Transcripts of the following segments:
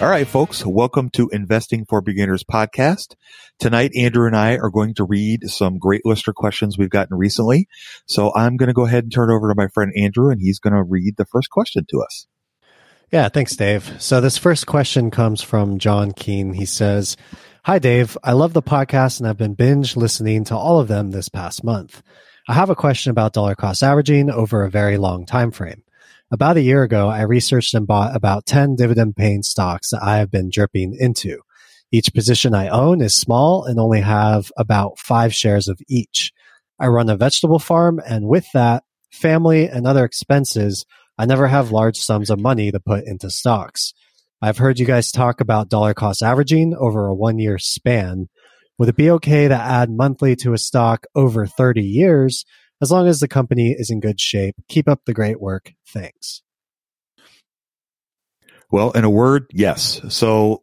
All right, folks, welcome to Investing for Beginners podcast. Tonight, Andrew and I are going to read some great listener questions we've gotten recently. So I'm going to go ahead and turn over to my friend Andrew, and he's going to read the first question to us. Yeah, thanks, Dave. So this first question comes from John Keene. He says, Hi, Dave. I love the podcast and I've been binge listening to all of them this past month. I have a question about dollar cost averaging over a very long time frame. About a year ago, I researched and bought about 10 dividend paying stocks that I have been dripping into. Each position I own is small and only have about five shares of each. I run a vegetable farm and with that, family and other expenses, I never have large sums of money to put into stocks. I've heard you guys talk about dollar cost averaging over a one year span. Would it be okay to add monthly to a stock over 30 years as long as the company is in good shape. Keep up the great work. Thanks. Well, in a word, yes. So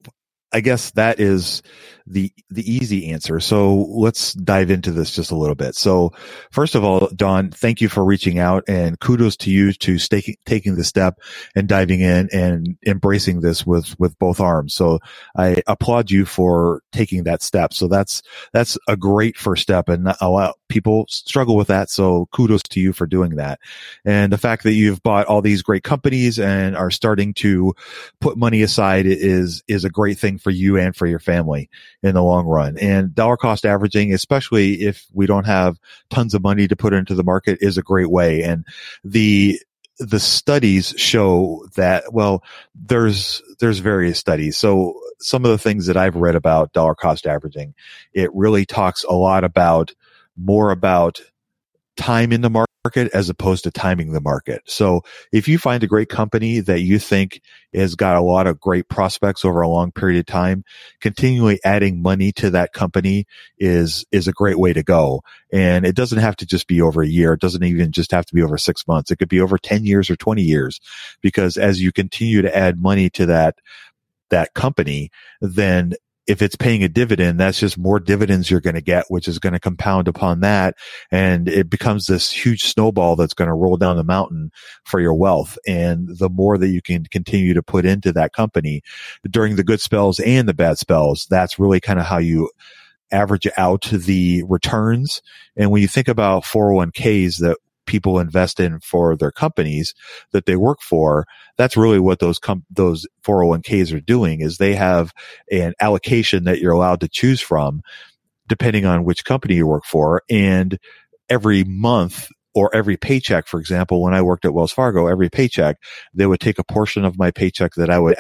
I guess that is the the easy answer. So let's dive into this just a little bit. So first of all, Don, thank you for reaching out and kudos to you to staking, taking the step and diving in and embracing this with with both arms. So I applaud you for taking that step. So that's that's a great first step and a lot people struggle with that. So kudos to you for doing that. And the fact that you've bought all these great companies and are starting to put money aside is is a great thing for you and for your family in the long run. And dollar cost averaging, especially if we don't have tons of money to put into the market is a great way. And the, the studies show that, well, there's, there's various studies. So some of the things that I've read about dollar cost averaging, it really talks a lot about more about time in the market as opposed to timing the market. So if you find a great company that you think has got a lot of great prospects over a long period of time, continually adding money to that company is, is a great way to go. And it doesn't have to just be over a year. It doesn't even just have to be over six months. It could be over 10 years or 20 years because as you continue to add money to that, that company, then if it's paying a dividend, that's just more dividends you're going to get, which is going to compound upon that. And it becomes this huge snowball that's going to roll down the mountain for your wealth. And the more that you can continue to put into that company during the good spells and the bad spells, that's really kind of how you average out the returns. And when you think about 401ks that people invest in for their companies that they work for, that's really what those com- those 401ks are doing is they have an allocation that you're allowed to choose from depending on which company you work for. And every month or every paycheck, for example, when I worked at Wells Fargo, every paycheck, they would take a portion of my paycheck that I would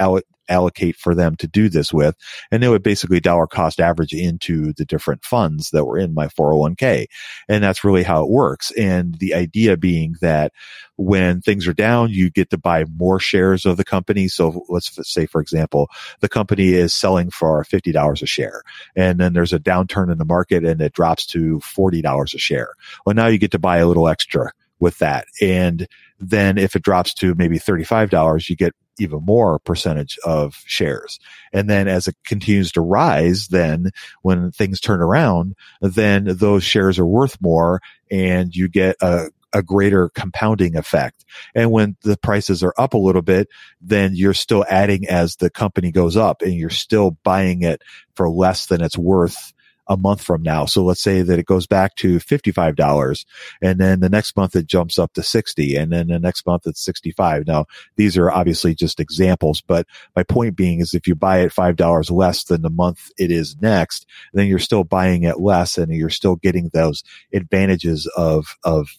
allocate for them to do this with. And they would basically dollar cost average into the different funds that were in my 401k. And that's really how it works. And the idea being that when things are down, you get to buy more shares of the company. So let's say, for example, the company is selling for $50 a share and then there's a downturn in the market and it drops to $40 a share. Well, now you get to buy a little extra with that. And then if it drops to maybe $35, you get even more percentage of shares. And then as it continues to rise, then when things turn around, then those shares are worth more and you get a a greater compounding effect. And when the prices are up a little bit, then you're still adding as the company goes up and you're still buying it for less than it's worth a month from now. So let's say that it goes back to $55 and then the next month it jumps up to 60 and then the next month it's 65. Now these are obviously just examples, but my point being is if you buy it $5 less than the month it is next, then you're still buying it less and you're still getting those advantages of, of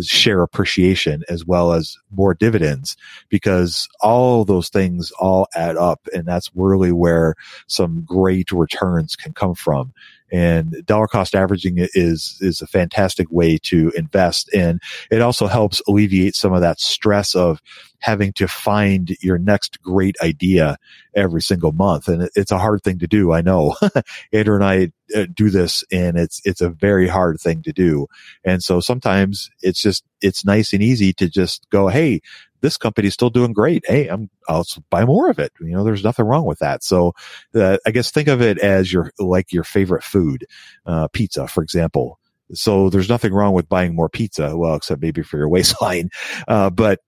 share appreciation as well as more dividends because all those things all add up and that's really where some great returns can come from and dollar cost averaging is is a fantastic way to invest. And it also helps alleviate some of that stress of having to find your next great idea every single month. And it's a hard thing to do. I know Andrew and I uh, do this and it's, it's a very hard thing to do. And so sometimes it's just, it's nice and easy to just go, Hey, this company's still doing great. Hey, I'm, I'll buy more of it. You know, there's nothing wrong with that. So, uh, I guess think of it as your, like your favorite food, uh, pizza, for example. So there's nothing wrong with buying more pizza. Well, except maybe for your waistline. Uh, but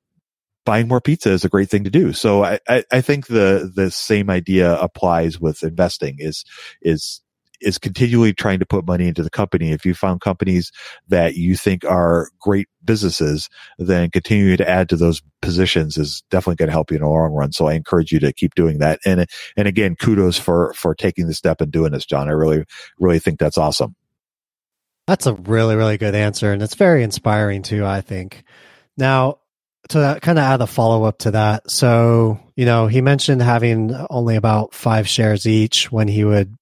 buying more pizza is a great thing to do. So I, I, I think the, the same idea applies with investing is, is, is continually trying to put money into the company. If you found companies that you think are great businesses, then continuing to add to those positions is definitely going to help you in the long run. So I encourage you to keep doing that. And, and again, kudos for, for taking the step and doing this, John. I really, really think that's awesome. That's a really, really good answer. And it's very inspiring too, I think. Now, to kind of add a follow up to that. So, you know, he mentioned having only about five shares each when he would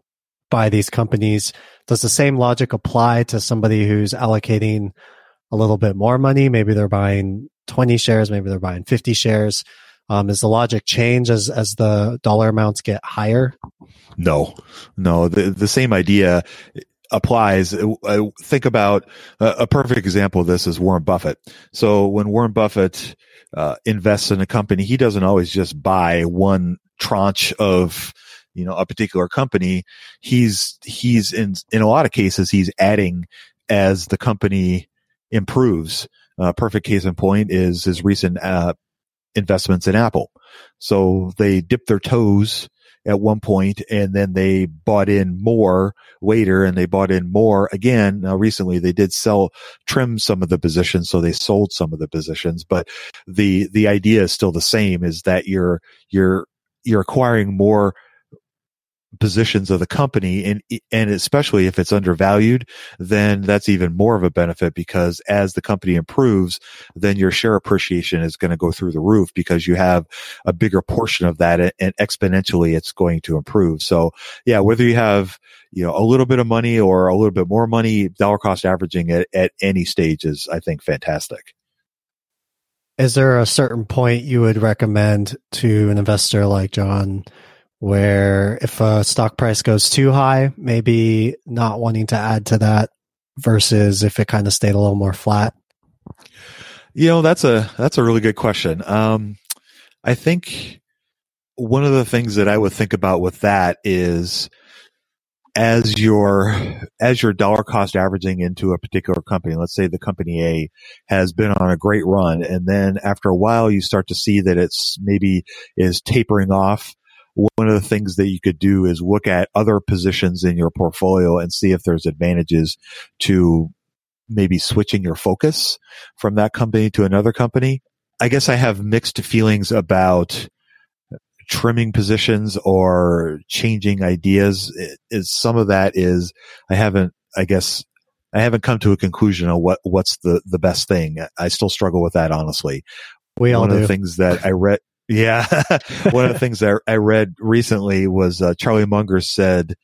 buy these companies. Does the same logic apply to somebody who's allocating a little bit more money? Maybe they're buying 20 shares, maybe they're buying 50 shares. Um, is the logic change as, as the dollar amounts get higher? No, no, the, the same idea applies. I think about a perfect example of this is Warren Buffett. So when Warren Buffett uh, invests in a company, he doesn't always just buy one tranche of you know a particular company. He's he's in in a lot of cases he's adding as the company improves. Uh, perfect case in point is his recent uh, investments in Apple. So they dip their toes at one point and then they bought in more later and they bought in more again. Now recently they did sell, trim some of the positions. So they sold some of the positions, but the, the idea is still the same is that you're, you're, you're acquiring more positions of the company and and especially if it's undervalued then that's even more of a benefit because as the company improves then your share appreciation is going to go through the roof because you have a bigger portion of that and exponentially it's going to improve. So yeah whether you have you know a little bit of money or a little bit more money dollar cost averaging at, at any stage is i think fantastic. Is there a certain point you would recommend to an investor like john where if a stock price goes too high, maybe not wanting to add to that versus if it kind of stayed a little more flat? You know, that's a that's a really good question. Um, I think one of the things that I would think about with that is as your as your dollar cost averaging into a particular company let's say the company a has been on a great run and then after a while you start to see that it's maybe is tapering off one of the things that you could do is look at other positions in your portfolio and see if there's advantages to maybe switching your focus from that company to another company. I guess I have mixed feelings about trimming positions or changing ideas. Is some of that is I haven't, I guess, I haven't come to a conclusion on what what's the the best thing. I still struggle with that honestly. We all One do. of the things that I read yeah. One of the things that I read recently was uh, Charlie Munger said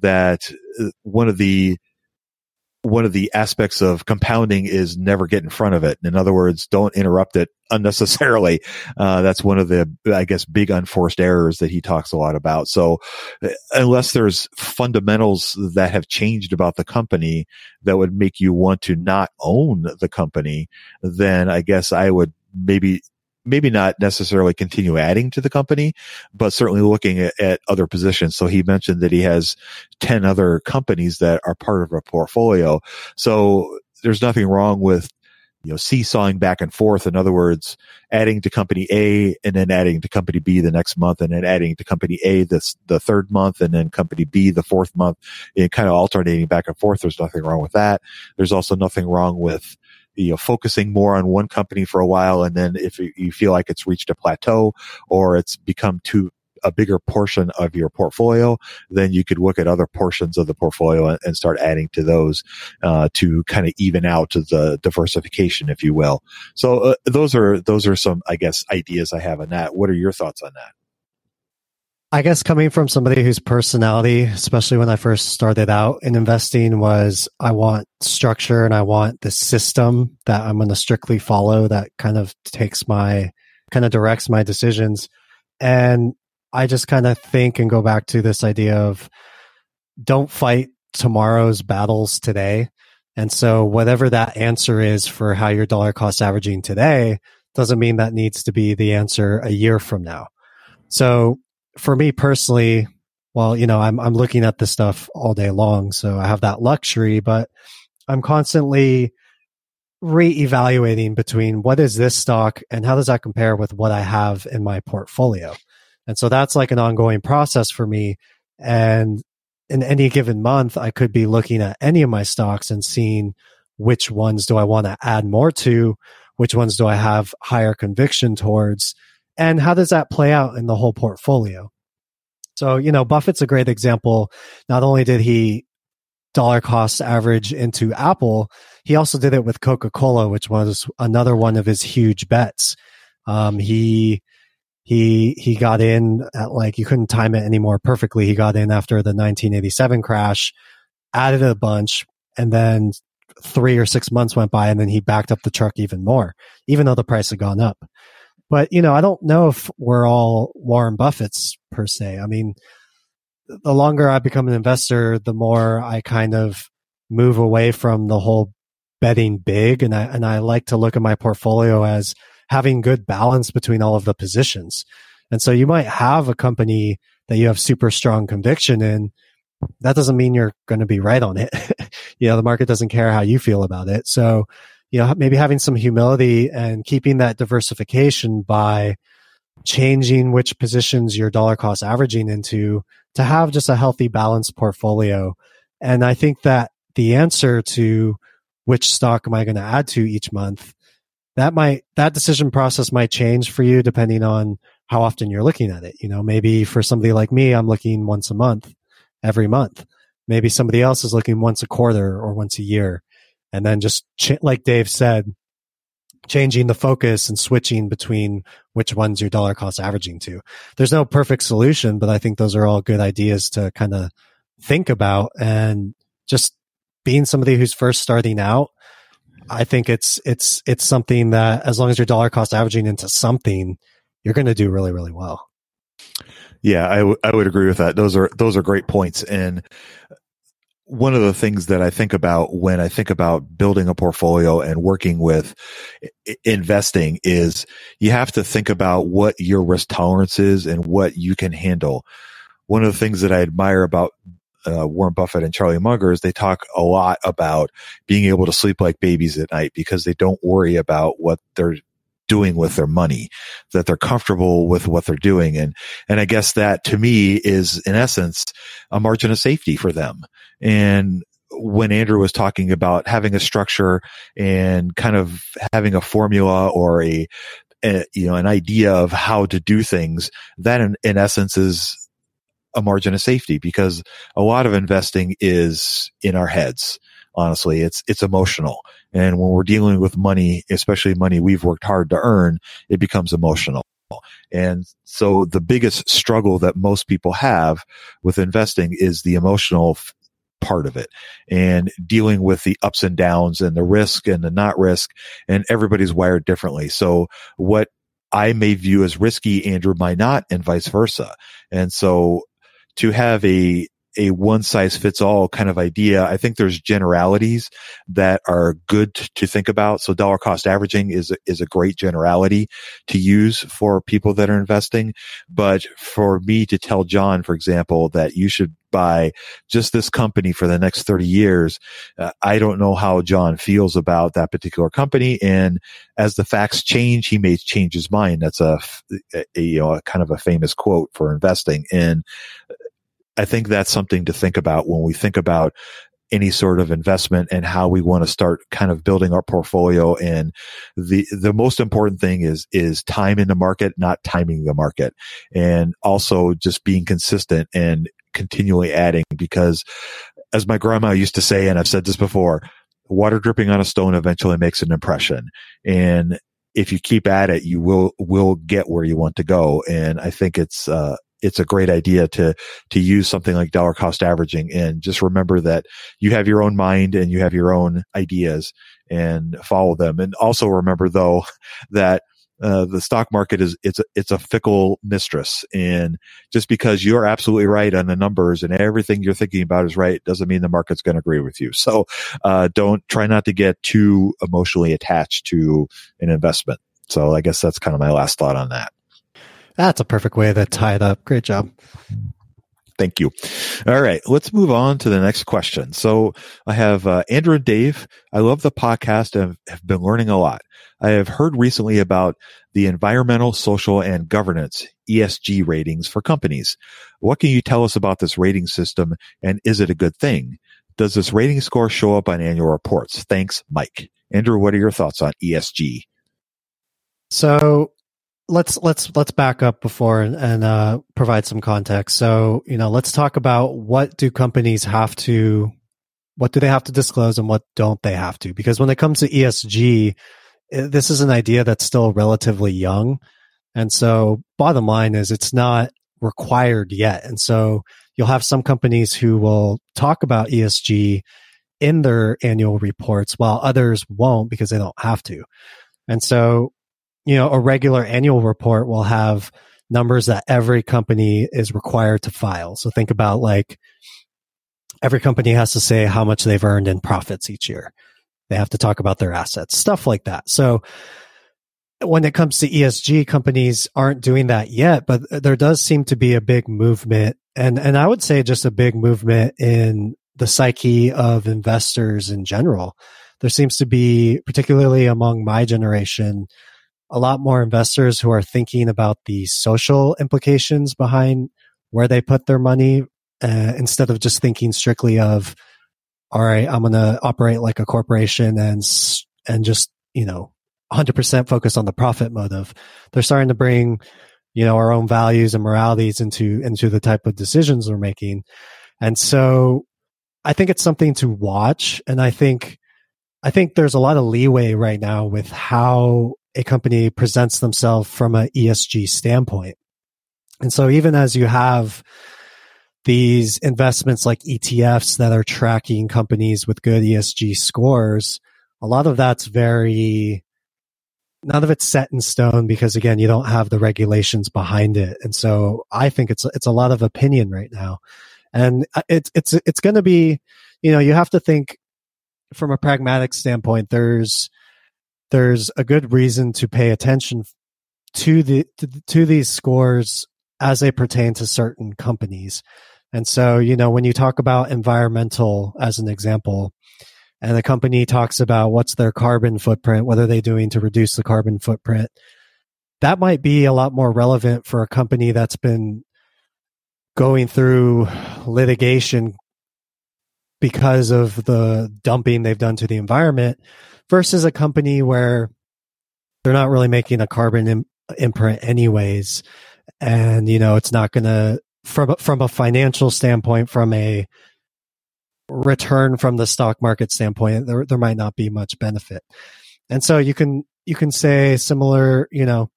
that uh, one of the one of the aspects of compounding is never get in front of it. In other words, don't interrupt it unnecessarily. Uh, that's one of the, I guess, big unforced errors that he talks a lot about. So uh, unless there's fundamentals that have changed about the company that would make you want to not own the company, then I guess I would maybe maybe not necessarily continue adding to the company, but certainly looking at, at, other positions. So he mentioned that he has 10 other companies that are part of a portfolio. So there's nothing wrong with, you know, seesawing back and forth. In other words, adding to company A and then adding to company B the next month and then adding to company A this, the third month and then company B the fourth month and kind of alternating back and forth. There's nothing wrong with that. There's also nothing wrong with, you know, focusing more on one company for a while. And then if you feel like it's reached a plateau or it's become too, a bigger portion of your portfolio, then you could look at other portions of the portfolio and, start adding to those uh, to kind of even out the diversification, if you will. So uh, those are those are some, I guess, ideas I have on that. What are your thoughts on that? I guess coming from somebody whose personality, especially when I first started out in investing, was I want structure and I want the system that I'm going to strictly follow that kind of takes my kind of directs my decisions. And I just kind of think and go back to this idea of don't fight tomorrow's battles today. And so whatever that answer is for how your dollar cost averaging today doesn't mean that needs to be the answer a year from now. So for me personally, well, you know, I'm, I'm looking at this stuff all day long. So I have that luxury, but I'm constantly re-evaluating between what is this stock and how does that compare with what I have in my portfolio. And so that's like an ongoing process for me. And in any given month, I could be looking at any of my stocks and seeing which ones do I want to add more to, which ones do I have higher conviction towards, and how does that play out in the whole portfolio? So, you know, Buffett's a great example. Not only did he dollar cost average into Apple, he also did it with Coca Cola, which was another one of his huge bets. Um, he he he got in at like you couldn't time it anymore perfectly. He got in after the 1987 crash, added a bunch, and then three or six months went by, and then he backed up the truck even more, even though the price had gone up. But you know, I don't know if we're all Warren Buffett's per se. I mean, the longer I become an investor, the more I kind of move away from the whole betting big, and I and I like to look at my portfolio as having good balance between all of the positions. And so you might have a company that you have super strong conviction in. That doesn't mean you're going to be right on it. you know, the market doesn't care how you feel about it. So, you know, maybe having some humility and keeping that diversification by changing which positions your dollar cost averaging into to have just a healthy balanced portfolio. And I think that the answer to which stock am I going to add to each month that might that decision process might change for you depending on how often you're looking at it. You know, maybe for somebody like me, I'm looking once a month, every month. Maybe somebody else is looking once a quarter or once a year. And then just ch- like Dave said, changing the focus and switching between which ones your dollar cost averaging to. There's no perfect solution, but I think those are all good ideas to kind of think about and just being somebody who's first starting out I think it's it's it's something that as long as your dollar cost averaging into something, you're going to do really really well. Yeah, I, w- I would agree with that. Those are those are great points. And one of the things that I think about when I think about building a portfolio and working with investing is you have to think about what your risk tolerance is and what you can handle. One of the things that I admire about uh, Warren Buffett and Charlie Munger is they talk a lot about being able to sleep like babies at night because they don't worry about what they're doing with their money, that they're comfortable with what they're doing. And, and I guess that to me is in essence a margin of safety for them. And when Andrew was talking about having a structure and kind of having a formula or a, a you know, an idea of how to do things, that in, in essence is a margin of safety because a lot of investing is in our heads. Honestly, it's, it's emotional. And when we're dealing with money, especially money we've worked hard to earn, it becomes emotional. And so the biggest struggle that most people have with investing is the emotional f- part of it and dealing with the ups and downs and the risk and the not risk and everybody's wired differently. So what I may view as risky, Andrew might not and vice versa. And so to have a a one size fits all kind of idea. I think there's generalities that are good to think about. So dollar cost averaging is, is a great generality to use for people that are investing. But for me to tell John, for example, that you should buy just this company for the next 30 years, uh, I don't know how John feels about that particular company. And as the facts change, he may change his mind. That's a, a, you know, a kind of a famous quote for investing. And I think that's something to think about when we think about any sort of investment and how we want to start kind of building our portfolio. And the, the most important thing is, is time in the market, not timing the market. And also just being consistent and continually adding because as my grandma used to say, and I've said this before, water dripping on a stone eventually makes an impression. And if you keep at it, you will, will get where you want to go. And I think it's, uh, it's a great idea to to use something like dollar cost averaging and just remember that you have your own mind and you have your own ideas and follow them and also remember though that uh, the stock market is it's a, it's a fickle mistress, and just because you're absolutely right on the numbers and everything you're thinking about is right doesn't mean the market's going to agree with you. So uh, don't try not to get too emotionally attached to an investment. So I guess that's kind of my last thought on that. That's a perfect way to tie it up. Great job. Thank you. All right, let's move on to the next question. So I have uh, Andrew and Dave. I love the podcast and have been learning a lot. I have heard recently about the environmental, social, and governance ESG ratings for companies. What can you tell us about this rating system and is it a good thing? Does this rating score show up on annual reports? Thanks, Mike. Andrew, what are your thoughts on ESG? So let's let's let's back up before and, and uh, provide some context. So you know, let's talk about what do companies have to, what do they have to disclose, and what don't they have to? Because when it comes to ESG, eh, this is an idea that's still relatively young, and so bottom line is it's not required yet. And so you'll have some companies who will talk about ESG in their annual reports, while others won't because they don't have to. And so you know, a regular annual report will have numbers that every company is required to file. So think about like every company has to say how much they've earned in profits each year. They have to talk about their assets, stuff like that. So when it comes to ESG, companies aren't doing that yet, but there does seem to be a big movement and, and I would say just a big movement in the psyche of investors in general. There seems to be, particularly among my generation, a lot more investors who are thinking about the social implications behind where they put their money uh, instead of just thinking strictly of all right i'm going to operate like a corporation and and just you know 100% focus on the profit motive. They're starting to bring you know our own values and moralities into into the type of decisions we're making. And so i think it's something to watch and i think i think there's a lot of leeway right now with how a company presents themselves from an ESG standpoint. And so even as you have these investments like ETFs that are tracking companies with good ESG scores, a lot of that's very, none of it's set in stone because again, you don't have the regulations behind it. And so I think it's, it's a lot of opinion right now. And it's, it's, it's going to be, you know, you have to think from a pragmatic standpoint, there's, there's a good reason to pay attention to the to, to these scores as they pertain to certain companies. And so, you know, when you talk about environmental as an example, and the company talks about what's their carbon footprint, what are they doing to reduce the carbon footprint, that might be a lot more relevant for a company that's been going through litigation because of the dumping they've done to the environment versus a company where they're not really making a carbon Im- imprint anyways. And, you know, it's not going to, from, from a financial standpoint, from a return from the stock market standpoint, there, there might not be much benefit. And so you can, you can say similar, you know,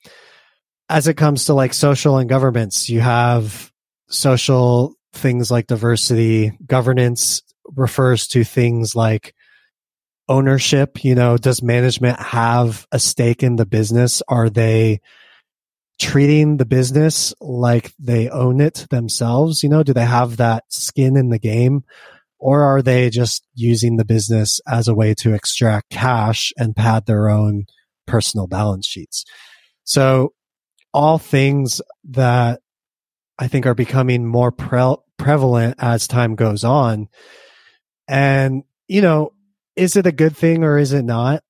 as it comes to like social and governance, you have social things like diversity. Governance refers to things like ownership? You know, does management have a stake in the business? Are they treating the business like they own it themselves? You know, do they have that skin in the game? Or are they just using the business as a way to extract cash and pad their own personal balance sheets? So all things that I think are becoming more pre- prevalent as time goes on. And, you know, is it a good thing or is it not?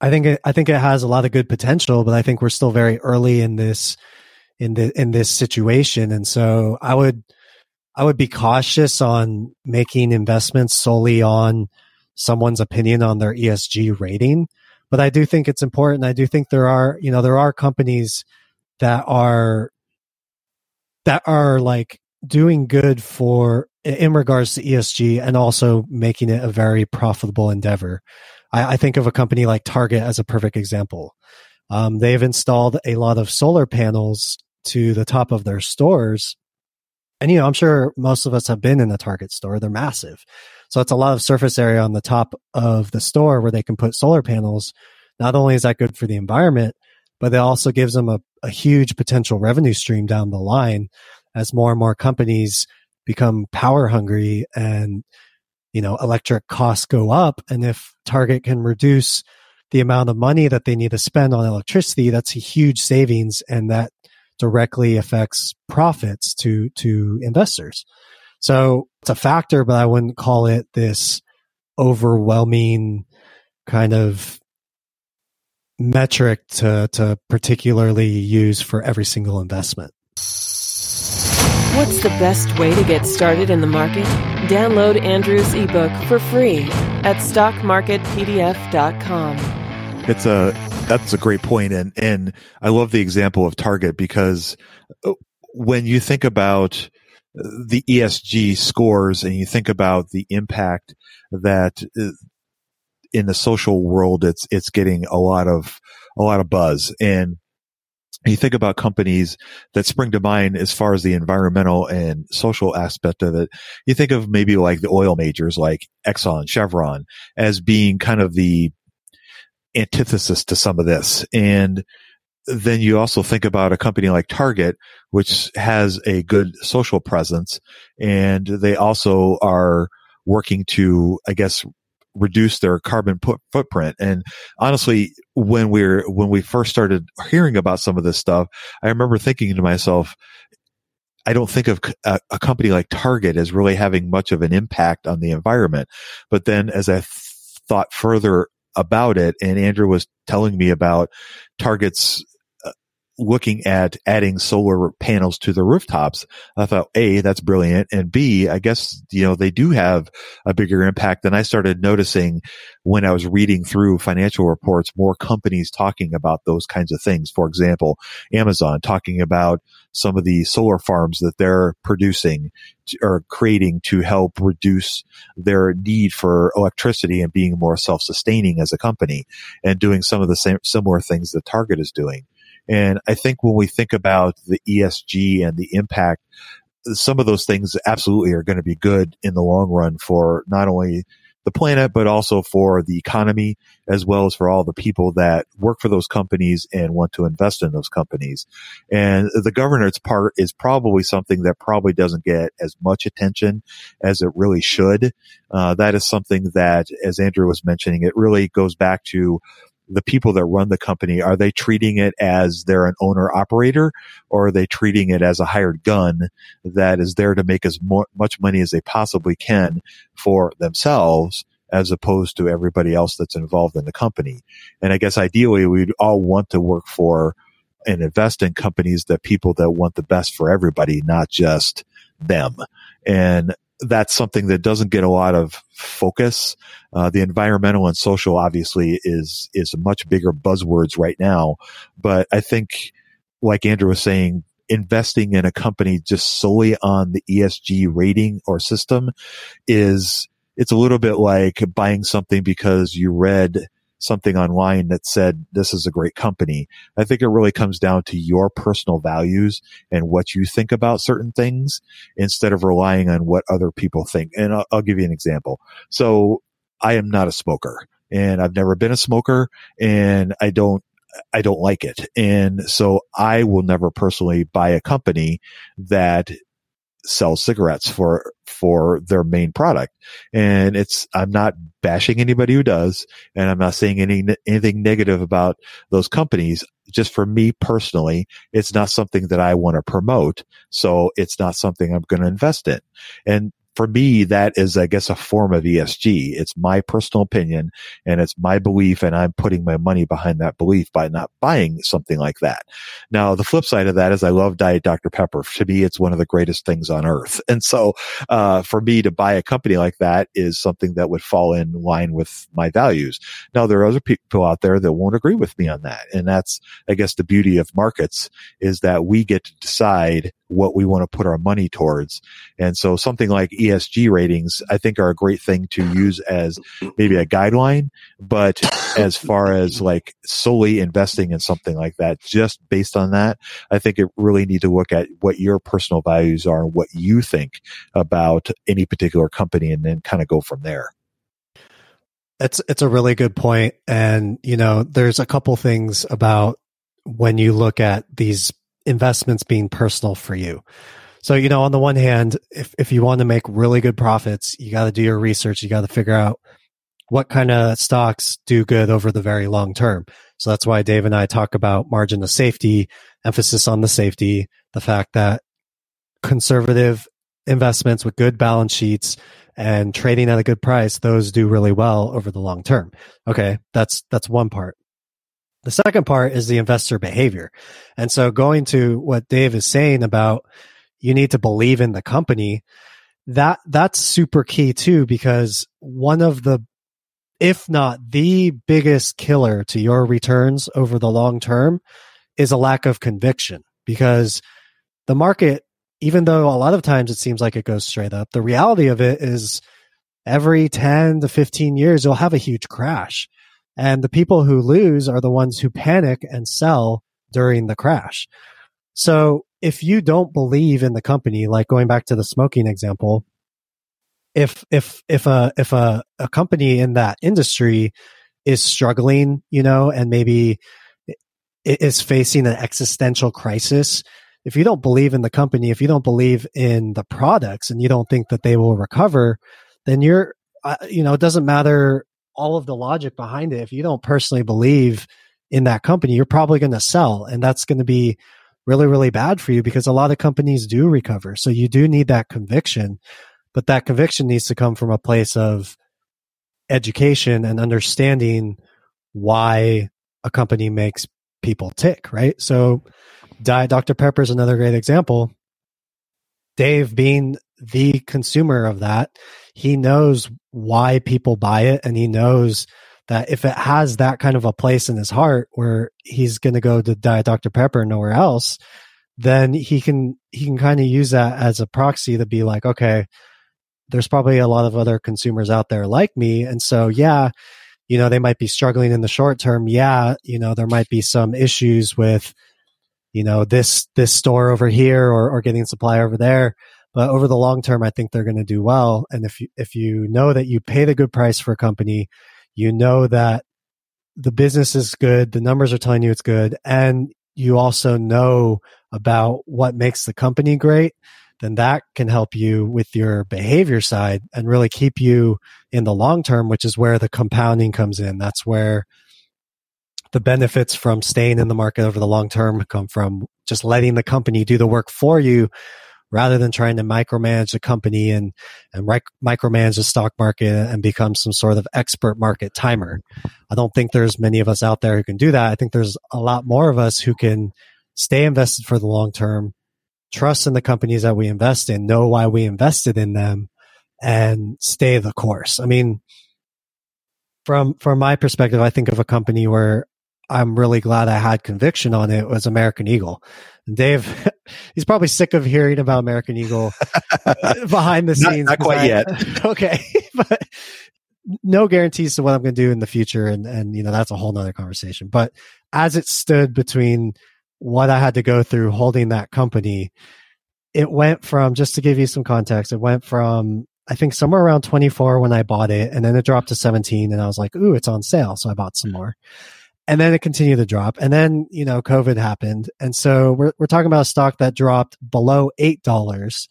I think it, I think it has a lot of good potential, but I think we're still very early in this in the in this situation, and so I would I would be cautious on making investments solely on someone's opinion on their ESG rating. But I do think it's important. I do think there are you know there are companies that are that are like doing good for in regards to ESG and also making it a very profitable endeavor. I, I think of a company like Target as a perfect example. Um, they've installed a lot of solar panels to the top of their stores. And, you know, I'm sure most of us have been in a Target store. They're massive. So it's a lot of surface area on the top of the store where they can put solar panels. Not only is that good for the environment, but it also gives them a, a huge potential revenue stream down the line as more and more companies become power hungry and you know electric costs go up. And if target can reduce the amount of money that they need to spend on electricity that's a huge savings and that directly affects profits to to investors. So it's a factor but i wouldn't call it this overwhelming kind of metric to to particularly use for every single investment What's the best way to get started in the market? Download Andrew's ebook for free at stockmarketpdf.com. It's a that's a great point, and and I love the example of Target because uh, when you think about the ESG scores and you think about the impact that uh, in the social world it's it's getting a lot of a lot of buzz and you think about companies that spring to mind as far as the environmental and social aspect of it. You think of maybe like the oil majors like Exxon, Chevron as being kind of the antithesis to some of this. And then you also think about a company like Target, which has a good social presence and they also are working to, I guess, reduce their carbon put, footprint. And honestly, when we're, when we first started hearing about some of this stuff, I remember thinking to myself, I don't think of a, a, company like Target as really having much of an impact on the environment. But then as I th- thought further about it and Andrew was telling me about Target's looking at adding solar panels to the rooftops, I thought, A, that's brilliant. And B, I guess, you know, they do have a bigger impact. And I started noticing when I was reading through financial reports, more companies talking about those kinds of things. For example, Amazon talking about some of the solar farms that they're producing or creating to help reduce their need for electricity and being more self-sustaining as a company and doing some of the same similar things that Target is doing. And I think when we think about the ESG and the impact, some of those things absolutely are going to be good in the long run for not only the planet, but also for the economy, as well as for all the people that work for those companies and want to invest in those companies. And the governance part is probably something that probably doesn't get as much attention as it really should. Uh, that is something that, as Andrew was mentioning, it really goes back to the people that run the company, are they treating it as they're an owner operator or are they treating it as a hired gun that is there to make as mo- much money as they possibly can for themselves? as opposed to everybody else that's involved in the company. And I guess ideally we'd all want to work for and invest in companies that people that want the best for everybody, not just them. And that's something that doesn't get a lot of focus. Uh, the environmental and social obviously is is much bigger buzzwords right now, but I think, like Andrew was saying, investing in a company just solely on the ESG rating or system is it's a little bit like buying something because you read something online that said this is a great company. I think it really comes down to your personal values and what you think about certain things instead of relying on what other people think. And I'll, I'll give you an example. So I am not a smoker and I've never been a smoker and I don't I don't like it. And so I will never personally buy a company that sells cigarettes for for their main product. And it's I'm not bashing anybody who does, and I'm not saying any anything negative about those companies. Just for me personally, it's not something that I want to promote. So it's not something I'm going to invest in. And for me, that is, I guess, a form of ESG. It's my personal opinion and it's my belief and I'm putting my money behind that belief by not buying something like that. Now, the flip side of that is I love Diet Dr. Pepper. To me, it's one of the greatest things on earth. And so, uh, for me to buy a company like that is something that would fall in line with my values. Now, there are other people out there that won't agree with me on that. And that's, I guess, the beauty of markets is that we get to decide what we want to put our money towards. And so something like ESG ratings, I think are a great thing to use as maybe a guideline. But as far as like solely investing in something like that, just based on that, I think it really need to look at what your personal values are and what you think about any particular company and then kind of go from there. It's it's a really good point, and you know, there's a couple things about when you look at these investments being personal for you. So, you know, on the one hand, if, if you want to make really good profits, you got to do your research. You got to figure out what kind of stocks do good over the very long term. So that's why Dave and I talk about margin of safety, emphasis on the safety, the fact that conservative investments with good balance sheets and trading at a good price, those do really well over the long term. Okay. That's, that's one part. The second part is the investor behavior. And so going to what Dave is saying about you need to believe in the company, that, that's super key too, because one of the, if not the biggest killer to your returns over the long term is a lack of conviction because the market, even though a lot of times it seems like it goes straight up, the reality of it is every 10 to 15 years, you'll have a huge crash. And the people who lose are the ones who panic and sell during the crash. So if you don't believe in the company, like going back to the smoking example, if if if a if a, a company in that industry is struggling, you know, and maybe is facing an existential crisis, if you don't believe in the company, if you don't believe in the products and you don't think that they will recover, then you're, uh, you know, it doesn't matter all of the logic behind it. If you don't personally believe in that company, you're probably going to sell. And that's going to be really, really bad for you because a lot of companies do recover. So you do need that conviction, but that conviction needs to come from a place of education and understanding why a company makes people tick, right? So Diet Dr. Pepper is another great example. Dave being the consumer of that, he knows why people buy it and he knows that if it has that kind of a place in his heart where he's going to go to diet Dr. Pepper nowhere else, then he can, he can kind of use that as a proxy to be like, okay, there's probably a lot of other consumers out there like me. And so, yeah, you know, they might be struggling in the short term. Yeah, you know, there might be some issues with, you know, this, this store over here or, or getting supply over there. But over the long term, I think they're going to do well. And if you, if you know that you paid a good price for a company, you know that the business is good, the numbers are telling you it's good, and you also know about what makes the company great, then that can help you with your behavior side and really keep you in the long term, which is where the compounding comes in. That's where the benefits from staying in the market over the long term come from just letting the company do the work for you rather than trying to micromanage the company and, and micromanage the stock market and become some sort of expert market timer. I don't think there's many of us out there who can do that. I think there's a lot more of us who can stay invested for the long term, trust in the companies that we invest in, know why we invested in them and stay the course. I mean, from, from my perspective, I think of a company where I'm really glad I had conviction on it was American Eagle. Dave, he's probably sick of hearing about American Eagle uh, behind the scenes. Not, not quite I, yet. Okay. but no guarantees to what I'm going to do in the future. And, and, you know, that's a whole nother conversation. But as it stood between what I had to go through holding that company, it went from, just to give you some context, it went from, I think somewhere around 24 when I bought it and then it dropped to 17 and I was like, ooh, it's on sale. So I bought some mm. more and then it continued to drop. And then, you know, COVID happened. And so we're, we're talking about a stock that dropped below $8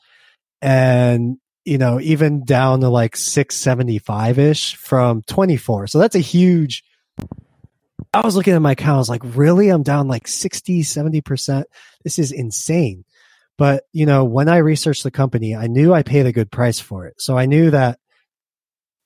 and, you know, even down to like 675 ish from 24. So that's a huge, I was looking at my account. I was like, really? I'm down like 60, 70%. This is insane. But, you know, when I researched the company, I knew I paid a good price for it. So I knew that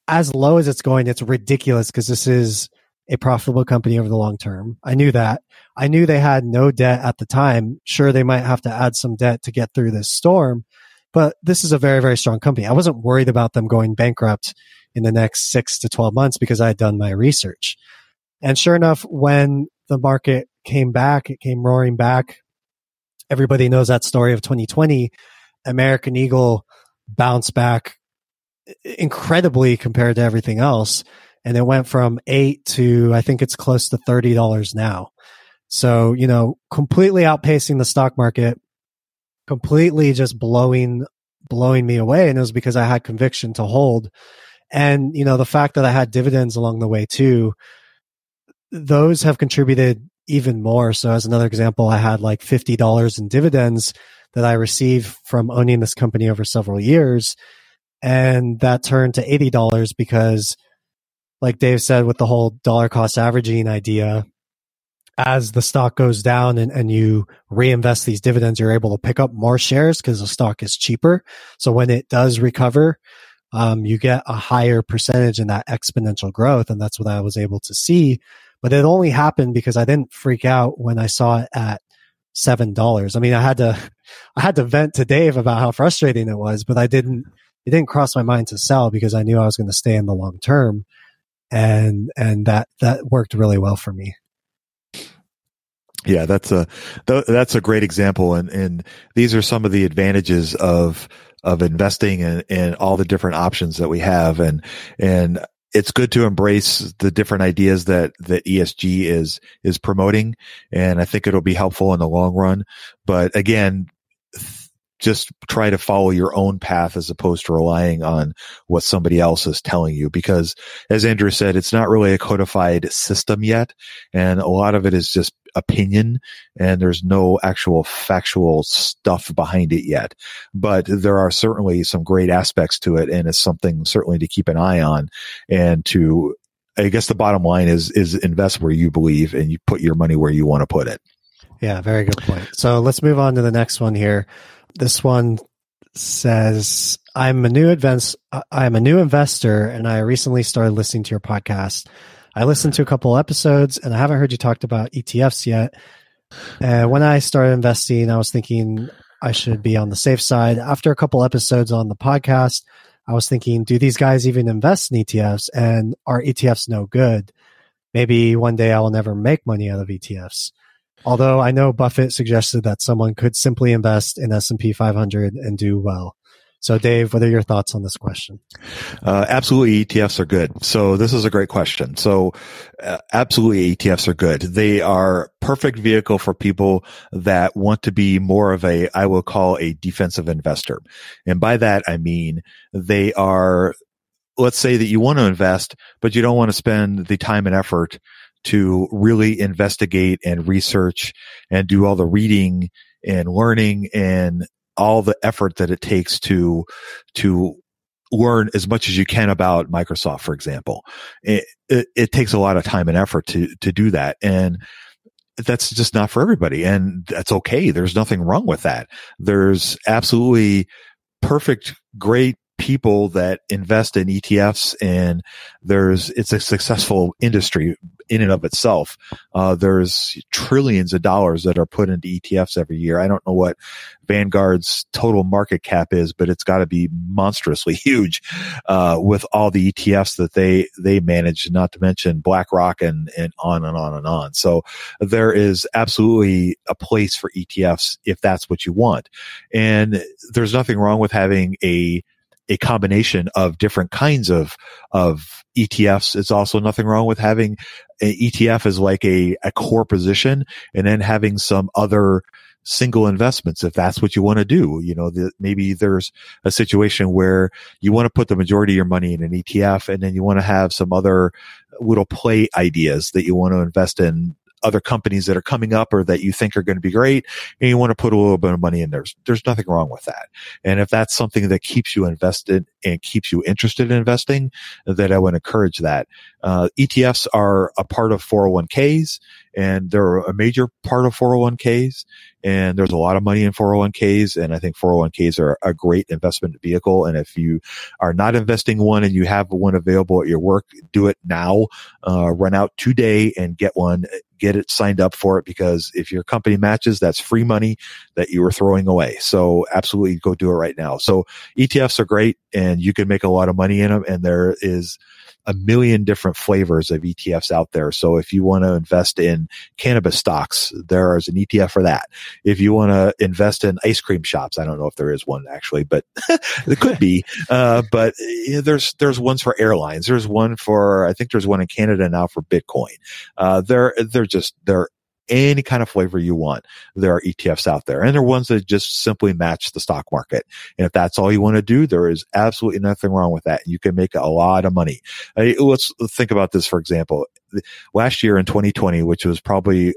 as low as it's going, it's ridiculous because this is, a profitable company over the long term. I knew that. I knew they had no debt at the time. Sure, they might have to add some debt to get through this storm, but this is a very, very strong company. I wasn't worried about them going bankrupt in the next six to 12 months because I had done my research. And sure enough, when the market came back, it came roaring back. Everybody knows that story of 2020. American Eagle bounced back incredibly compared to everything else and it went from eight to I think it's close to thirty dollars now. So you know, completely outpacing the stock market, completely just blowing blowing me away, and it was because I had conviction to hold, and you know the fact that I had dividends along the way too. Those have contributed even more. So as another example, I had like $50 in dividends that I received from owning this company over several years. And that turned to $80 because like Dave said, with the whole dollar cost averaging idea, as the stock goes down and, and you reinvest these dividends, you're able to pick up more shares because the stock is cheaper. So when it does recover, um, you get a higher percentage in that exponential growth. And that's what I was able to see. But it only happened because I didn't freak out when I saw it at seven dollars. I mean, I had to, I had to vent to Dave about how frustrating it was, but I didn't, it didn't cross my mind to sell because I knew I was going to stay in the long term. And, and that, that worked really well for me. Yeah, that's a that's a great example, and and these are some of the advantages of of investing and and all the different options that we have, and and it's good to embrace the different ideas that that ESG is is promoting, and I think it'll be helpful in the long run. But again, just try to follow your own path as opposed to relying on what somebody else is telling you. Because as Andrew said, it's not really a codified system yet. And a lot of it is just opinion and there's no actual factual stuff behind it yet. But there are certainly some great aspects to it. And it's something certainly to keep an eye on and to, I guess the bottom line is, is invest where you believe and you put your money where you want to put it. Yeah, very good point. So let's move on to the next one here. This one says, I'm a new advance, I'm a new investor and I recently started listening to your podcast. I listened to a couple episodes and I haven't heard you talked about ETFs yet. And when I started investing, I was thinking I should be on the safe side. After a couple episodes on the podcast, I was thinking, do these guys even invest in ETFs? And are ETFs no good? Maybe one day I will never make money out of ETFs. Although I know Buffett suggested that someone could simply invest in S&P 500 and do well. So Dave, what are your thoughts on this question? Uh, absolutely ETFs are good. So this is a great question. So uh, absolutely ETFs are good. They are perfect vehicle for people that want to be more of a, I will call a defensive investor. And by that, I mean they are, let's say that you want to invest, but you don't want to spend the time and effort to really investigate and research and do all the reading and learning and all the effort that it takes to to learn as much as you can about Microsoft, for example. It, it, it, takes a lot of time and effort to to do that, and that's just not for everybody, and that's okay. There's nothing wrong with that. There's absolutely perfect, great people that invest in ETFs and there's, it's a successful industry in and of itself. Uh, there's trillions of dollars that are put into ETFs every year. I don't know what Vanguard's total market cap is, but it's got to be monstrously huge, uh, with all the ETFs that they, they manage, not to mention BlackRock and, and on and on and on. So there is absolutely a place for ETFs if that's what you want. And there's nothing wrong with having a, a combination of different kinds of of ETFs. It's also nothing wrong with having an ETF as like a, a core position and then having some other single investments if that's what you want to do. You know, the, maybe there's a situation where you want to put the majority of your money in an ETF and then you want to have some other little play ideas that you want to invest in other companies that are coming up or that you think are going to be great and you want to put a little bit of money in there. There's nothing wrong with that. And if that's something that keeps you invested and keeps you interested in investing, then I would encourage that. Uh, ETFs are a part of 401ks and they're a major part of 401ks and there's a lot of money in 401ks and I think 401ks are a great investment vehicle. And if you are not investing one and you have one available at your work, do it now, uh, run out today and get one, get it signed up for it because if your company matches, that's free money that you were throwing away. So absolutely go do it right now. So ETFs are great and you can make a lot of money in them and there is a million different flavors of ETFs out there. So if you want to invest in cannabis stocks, there is an ETF for that. If you want to invest in ice cream shops, I don't know if there is one actually, but it could be. Uh, but there's, there's ones for airlines. There's one for, I think there's one in Canada now for Bitcoin. Uh, they're, they're just, they're any kind of flavor you want. There are ETFs out there and there are ones that just simply match the stock market. And if that's all you want to do, there is absolutely nothing wrong with that. You can make a lot of money. let's think about this, for example. Last year in 2020, which was probably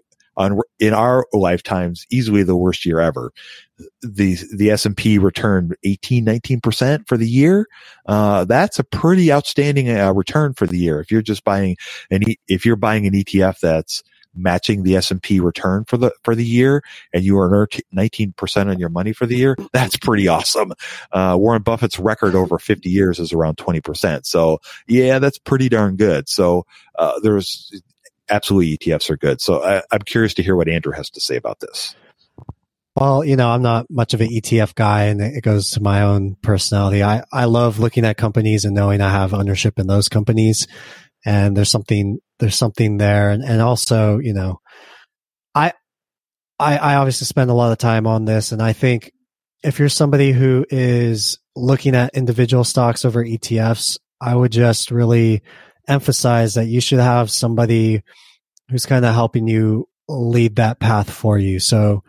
in our lifetimes, easily the worst year ever. The the S and P returned 18, 19 percent for the year. Uh, that's a pretty outstanding uh, return for the year. If you're just buying an e- if you're buying an ETF that's matching the S&P return for the, for the year and you earn 19% on your money for the year, that's pretty awesome. Uh, Warren Buffett's record over 50 years is around 20%. So yeah, that's pretty darn good. So, uh, there's absolutely ETFs are good. So I, I'm curious to hear what Andrew has to say about this. Well, you know, I'm not much of an ETF guy and it goes to my own personality. I, I love looking at companies and knowing I have ownership in those companies. And there's something, there's something there. And, and also, you know, I, I, I obviously spend a lot of time on this. And I think if you're somebody who is looking at individual stocks over ETFs, I would just really emphasize that you should have somebody who's kind of helping you lead that path for you. So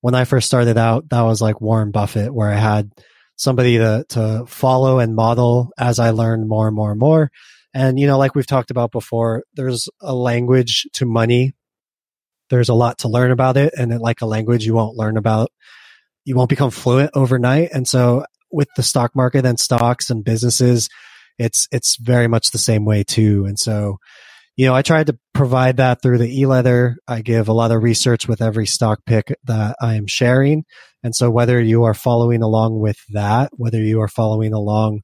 when I first started out, that was like Warren Buffett, where I had somebody to, to follow and model as I learned more and more and more. And, you know, like we've talked about before, there's a language to money. There's a lot to learn about it. And like a language you won't learn about, you won't become fluent overnight. And so with the stock market and stocks and businesses, it's, it's very much the same way too. And so, you know, I tried to provide that through the e-letter. I give a lot of research with every stock pick that I am sharing. And so whether you are following along with that, whether you are following along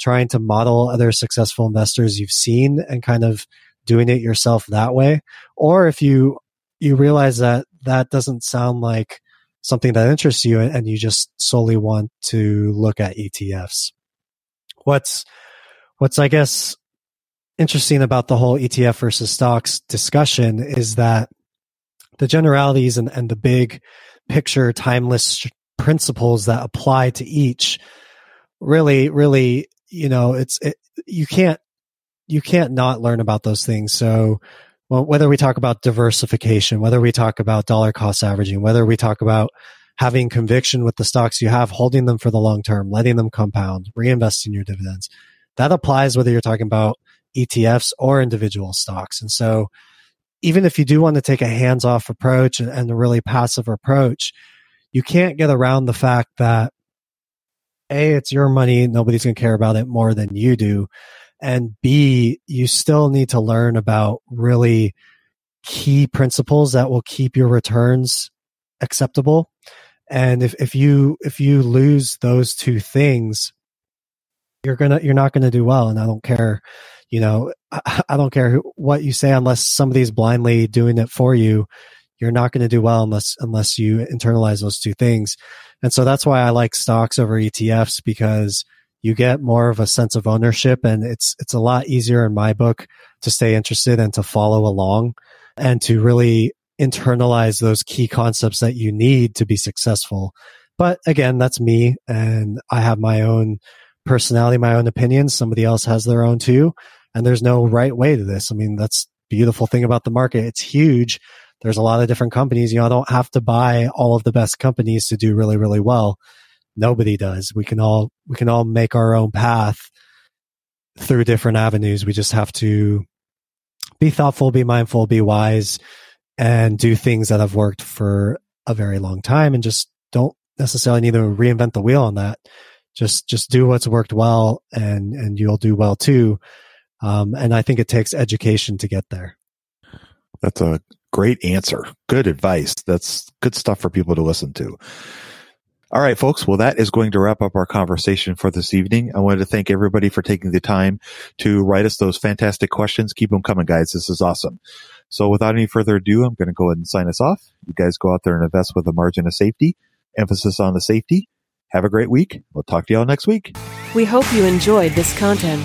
trying to model other successful investors you've seen and kind of doing it yourself that way. Or if you, you realize that that doesn't sound like something that interests you and you just solely want to look at ETFs. What's, what's, I guess, interesting about the whole ETF versus stocks discussion is that the generalities and, and the big picture timeless principles that apply to each really, really you know, it's, it, you can't, you can't not learn about those things. So, well, whether we talk about diversification, whether we talk about dollar cost averaging, whether we talk about having conviction with the stocks you have, holding them for the long term, letting them compound, reinvesting your dividends, that applies whether you're talking about ETFs or individual stocks. And so, even if you do want to take a hands off approach and, and a really passive approach, you can't get around the fact that a, it's your money. Nobody's going to care about it more than you do. And B, you still need to learn about really key principles that will keep your returns acceptable. And if, if you, if you lose those two things, you're gonna, you're not gonna do well. And I don't care, you know, I, I don't care who, what you say unless somebody's blindly doing it for you. You're not going to do well unless, unless you internalize those two things. And so that's why I like stocks over ETFs because you get more of a sense of ownership and it's, it's a lot easier in my book to stay interested and to follow along and to really internalize those key concepts that you need to be successful. But again, that's me and I have my own personality, my own opinions. Somebody else has their own too. And there's no right way to this. I mean, that's beautiful thing about the market. It's huge there's a lot of different companies. You know, I don't have to buy all of the best companies to do really, really well. Nobody does. We can all, we can all make our own path through different avenues. We just have to be thoughtful, be mindful, be wise, and do things that have worked for a very long time and just don't necessarily need to reinvent the wheel on that. Just, just do what's worked well and, and you'll do well too. Um, and I think it takes education to get there. That's a Great answer. Good advice. That's good stuff for people to listen to. All right, folks. Well, that is going to wrap up our conversation for this evening. I wanted to thank everybody for taking the time to write us those fantastic questions. Keep them coming, guys. This is awesome. So without any further ado, I'm going to go ahead and sign us off. You guys go out there and invest with a margin of safety, emphasis on the safety. Have a great week. We'll talk to y'all next week. We hope you enjoyed this content.